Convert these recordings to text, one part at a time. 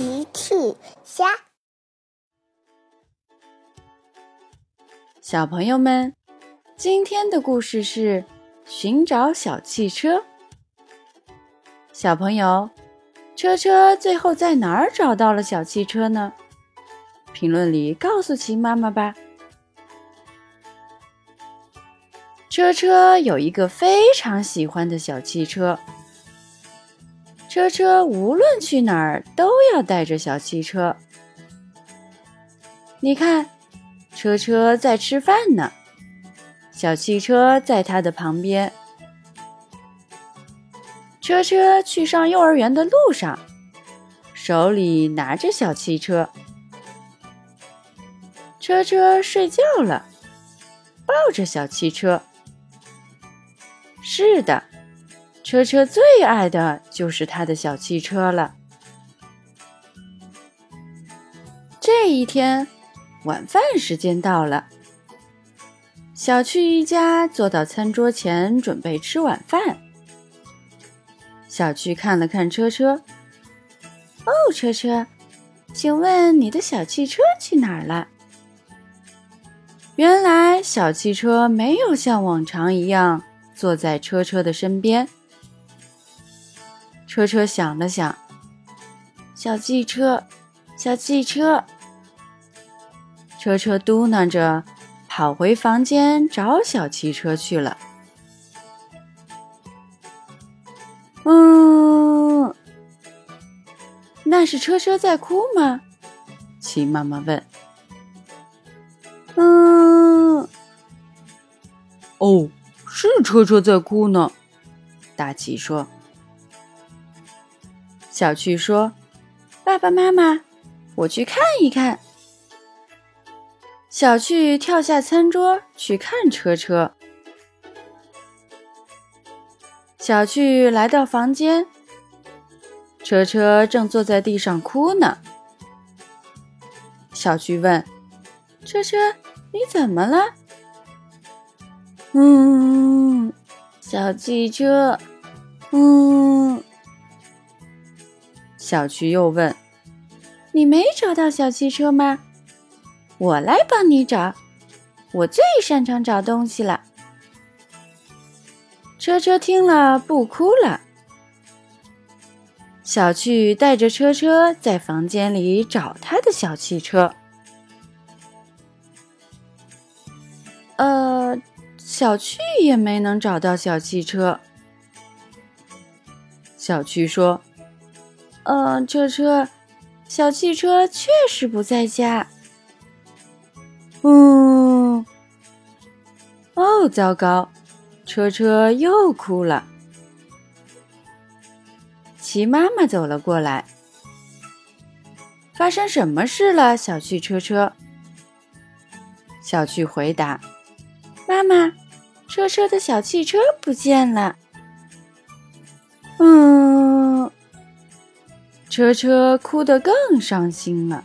奇趣虾，小朋友们，今天的故事是寻找小汽车。小朋友，车车最后在哪儿找到了小汽车呢？评论里告诉奇妈妈吧。车车有一个非常喜欢的小汽车。车车无论去哪儿都要带着小汽车。你看，车车在吃饭呢，小汽车在它的旁边。车车去上幼儿园的路上，手里拿着小汽车。车车睡觉了，抱着小汽车。是的。车车最爱的就是他的小汽车了。这一天，晚饭时间到了，小趣一家坐到餐桌前准备吃晚饭。小趣看了看车车，哦，车车，请问你的小汽车去哪儿了？原来小汽车没有像往常一样坐在车车的身边。车车想了想，小汽车，小汽车。车车嘟囔着，跑回房间找小汽车去了。嗯，那是车车在哭吗？齐妈妈问。嗯，哦，是车车在哭呢。大奇说。小趣说：“爸爸妈妈，我去看一看。”小趣跳下餐桌去看车车。小趣来到房间，车车正坐在地上哭呢。小趣问：“车车，你怎么了？”“嗯，小汽车，嗯。”小趣又问：“你没找到小汽车吗？我来帮你找，我最擅长找东西了。”车车听了不哭了。小趣带着车车在房间里找他的小汽车。呃，小趣也没能找到小汽车。小趣说。嗯，车车，小汽车确实不在家。嗯，哦，糟糕，车车又哭了。齐妈妈走了过来，发生什么事了？小趣车车。小趣回答：“妈妈，车车的小汽车不见了。”嗯。车车哭得更伤心了。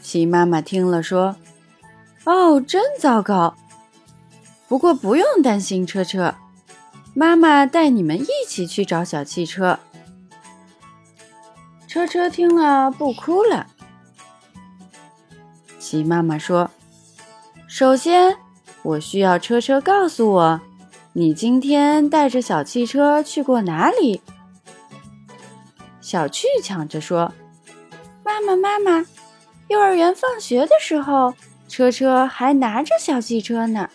齐妈妈听了说：“哦，真糟糕。不过不用担心，车车，妈妈带你们一起去找小汽车。”车车听了不哭了。齐妈妈说：“首先，我需要车车告诉我，你今天带着小汽车去过哪里。”小趣抢着说：“妈妈，妈妈，幼儿园放学的时候，车车还拿着小汽车呢。”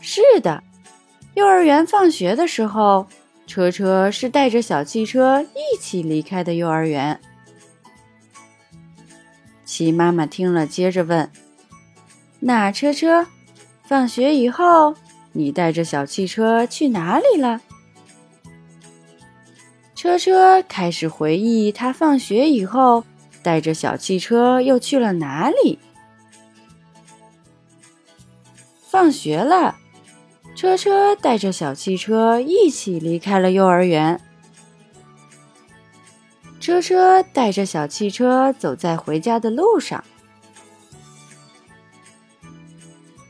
是的，幼儿园放学的时候，车车是带着小汽车一起离开的幼儿园。齐妈妈听了，接着问：“那车车，放学以后，你带着小汽车去哪里了？”车车开始回忆，他放学以后带着小汽车又去了哪里。放学了，车车带着小汽车一起离开了幼儿园。车车带着小汽车走在回家的路上，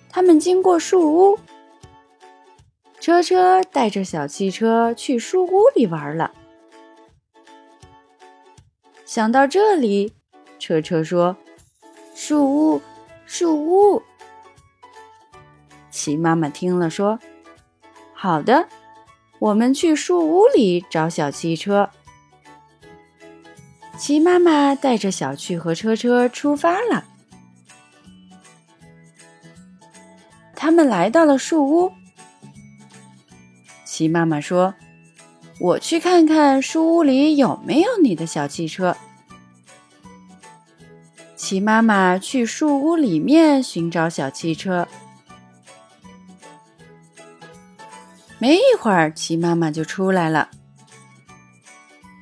他们经过树屋，车车带着小汽车去树屋里玩了。想到这里，车车说：“树屋，树屋。”齐妈妈听了说：“好的，我们去树屋里找小汽车。”齐妈妈带着小趣和车车出发了。他们来到了树屋。齐妈妈说：“我去看看树屋里有没有你的小汽车。”齐妈妈去树屋里面寻找小汽车。没一会儿，齐妈妈就出来了。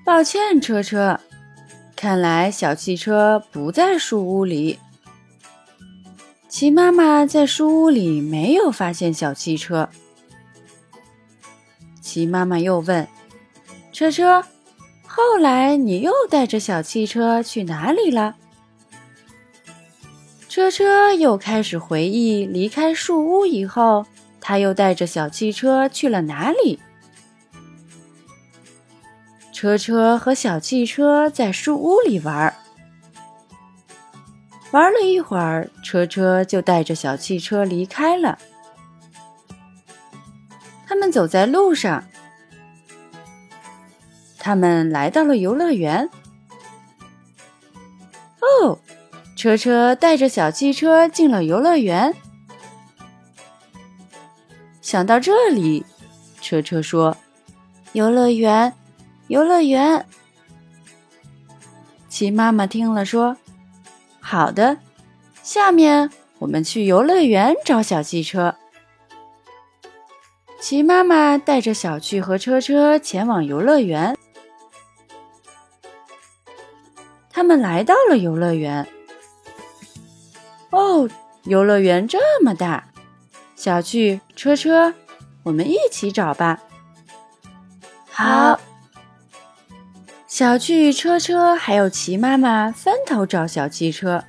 抱歉，车车，看来小汽车不在树屋里。齐妈妈在树屋里没有发现小汽车。齐妈妈又问：“车车，后来你又带着小汽车去哪里了？”车车又开始回忆离开树屋以后，他又带着小汽车去了哪里。车车和小汽车在树屋里玩，玩了一会儿，车车就带着小汽车离开了。他们走在路上，他们来到了游乐园。哦，车车带着小汽车进了游乐园。想到这里，车车说：“游乐园，游乐园。”齐妈妈听了说：“好的，下面我们去游乐园找小汽车。”齐妈妈带着小趣和车车前往游乐园。他们来到了游乐园。哦，游乐园这么大！小趣、车车，我们一起找吧。好。小趣、车车还有齐妈妈分头找小汽车。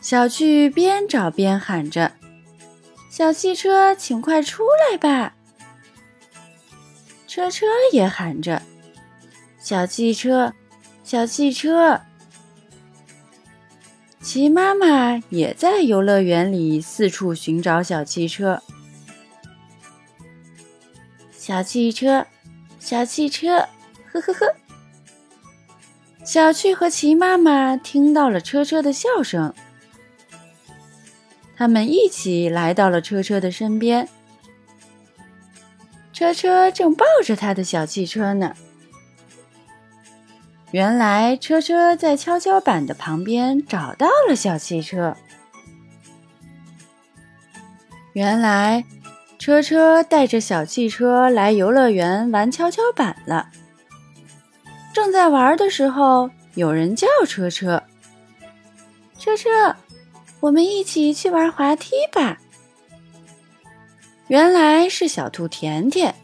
小趣边找边喊着。小汽车，请快出来吧！车车也喊着：“小汽车，小汽车！”齐妈妈也在游乐园里四处寻找小汽车。小汽车，小汽车，呵呵呵！小趣和齐妈妈听到了车车的笑声。他们一起来到了车车的身边，车车正抱着他的小汽车呢。原来车车在跷跷板的旁边找到了小汽车。原来车车带着小汽车来游乐园玩跷跷板了。正在玩的时候，有人叫车车，车车。我们一起去玩滑梯吧。原来是小兔甜甜。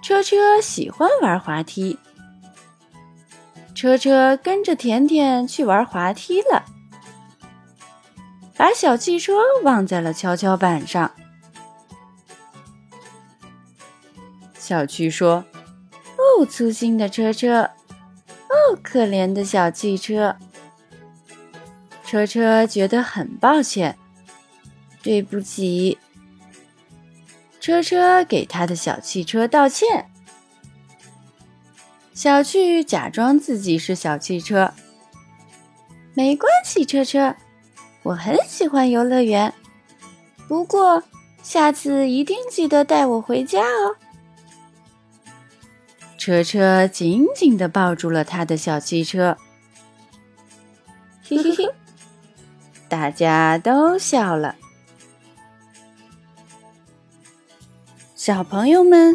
车车喜欢玩滑梯，车车跟着甜甜去玩滑梯了，把小汽车忘在了跷跷板上。小趣说：“哦，粗心的车车，哦，可怜的小汽车。”车车觉得很抱歉，对不起。车车给他的小汽车道歉。小趣假装自己是小汽车，没关系，车车，我很喜欢游乐园。不过下次一定记得带我回家哦。车车紧紧地抱住了他的小汽车，嘿嘿嘿。大家都笑了。小朋友们，